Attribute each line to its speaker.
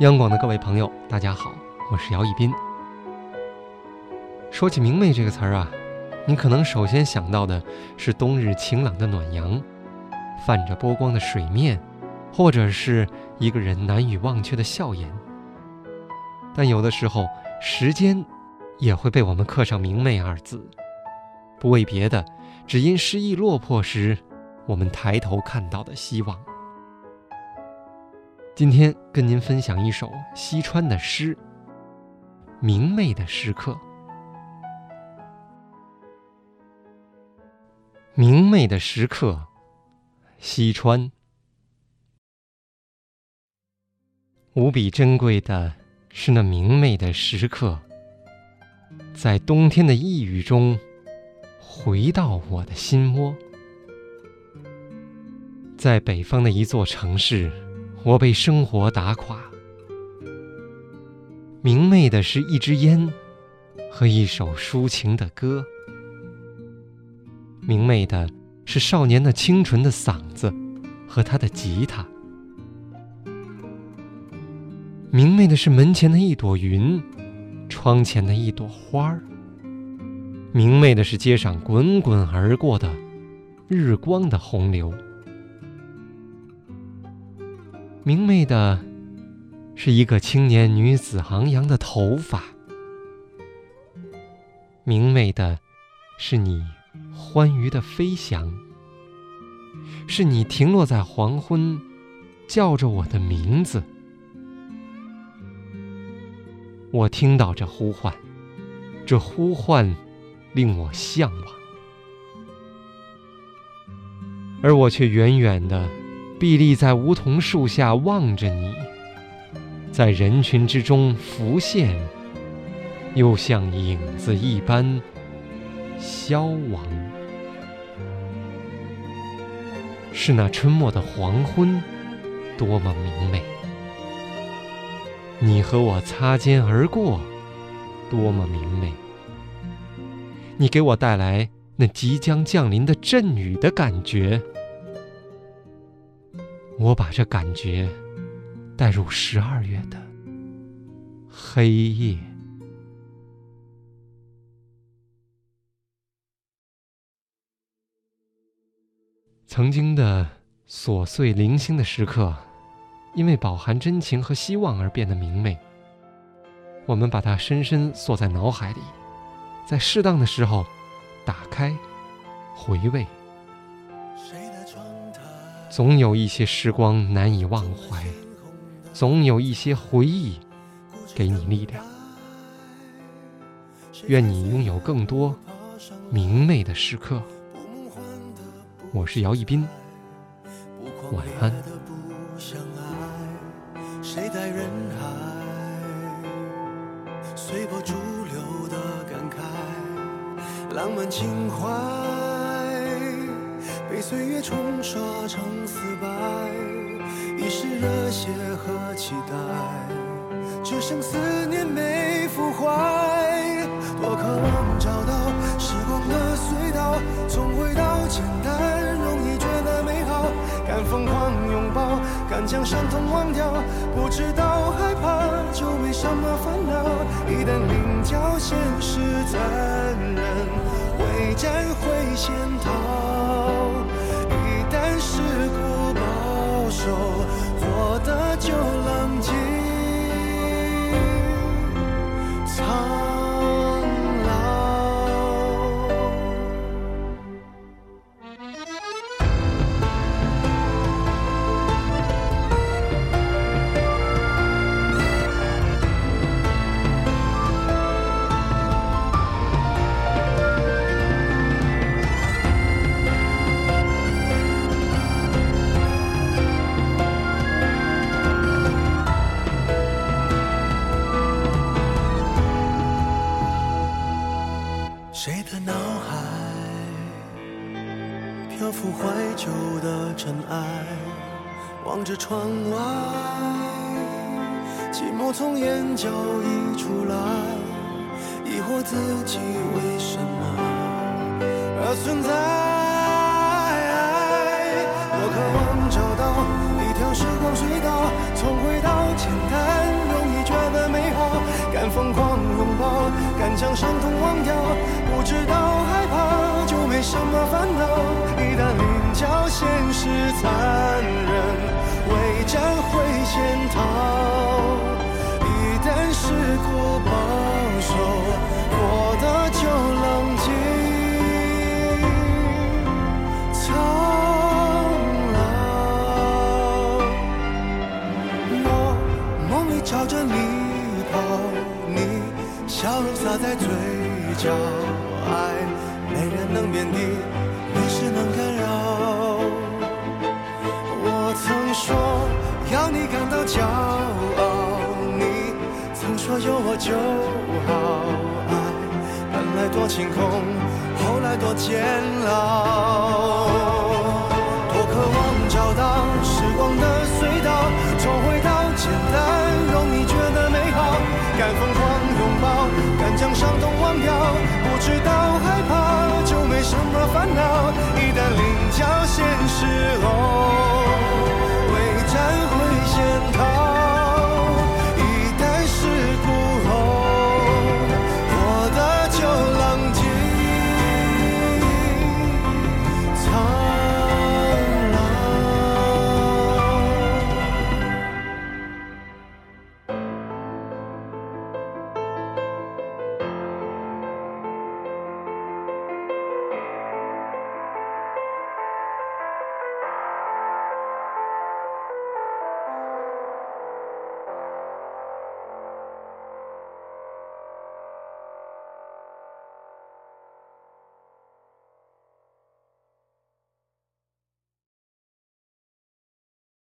Speaker 1: 央广的各位朋友，大家好，我是姚一斌。说起明媚这个词儿啊，你可能首先想到的是冬日晴朗的暖阳，泛着波光的水面，或者是一个人难以忘却的笑颜。但有的时候，时间也会被我们刻上“明媚”二字，不为别的，只因诗意落魄时，我们抬头看到的希望。今天跟您分享一首西川的诗，《明媚的时刻》。明媚的时刻，西川。无比珍贵的是那明媚的时刻，在冬天的呓语中，回到我的心窝。在北方的一座城市。我被生活打垮。明媚的是一支烟和一首抒情的歌。明媚的是少年的清纯的嗓子和他的吉他。明媚的是门前的一朵云，窗前的一朵花儿。明媚的是街上滚滚而过的日光的洪流。明媚的，是一个青年女子昂扬的头发；明媚的，是你欢愉的飞翔；是你停落在黄昏，叫着我的名字。我听到这呼唤，这呼唤令我向往，而我却远远的。屹立在梧桐树下望着你，在人群之中浮现，又像影子一般消亡。是那春末的黄昏，多么明媚！你和我擦肩而过，多么明媚！你给我带来那即将降临的阵雨的感觉。我把这感觉带入十二月的黑夜。曾经的琐碎零星的时刻，因为饱含真情和希望而变得明媚。我们把它深深锁在脑海里，在适当的时候打开，回味。总有一些时光难以忘怀，总有一些回忆给你力量。愿你拥有更多明媚的时刻。我是姚一斌，晚安。谁在人海随波逐流的感慨，浪漫情怀。被岁月冲刷成死白，遗失热血和期待，只剩思念没腐坏。多渴望找到时光的隧道，从回到简单，容易觉得美好。敢疯狂拥抱，敢将伤痛忘掉，不知道害怕就没什么烦恼。一旦领教现实残忍，会战会先逃。your 谁的脑海漂浮怀旧的尘埃？望着窗外，寂寞从眼角溢出来，疑惑自己为什么而存在。我渴望找到一条时光隧道，重回
Speaker 2: 敢疯狂拥抱，敢将伤痛忘掉。不知道害怕就没什么烦恼。一旦领教现实残忍，为战会嘴角，爱没人能遍地，没事能干扰。我曾说要你感到骄傲，你曾说有我就好。爱本来多清空，后来多煎熬。将伤痛忘掉。不知道害怕，就没什么烦恼。一旦领教现实，落。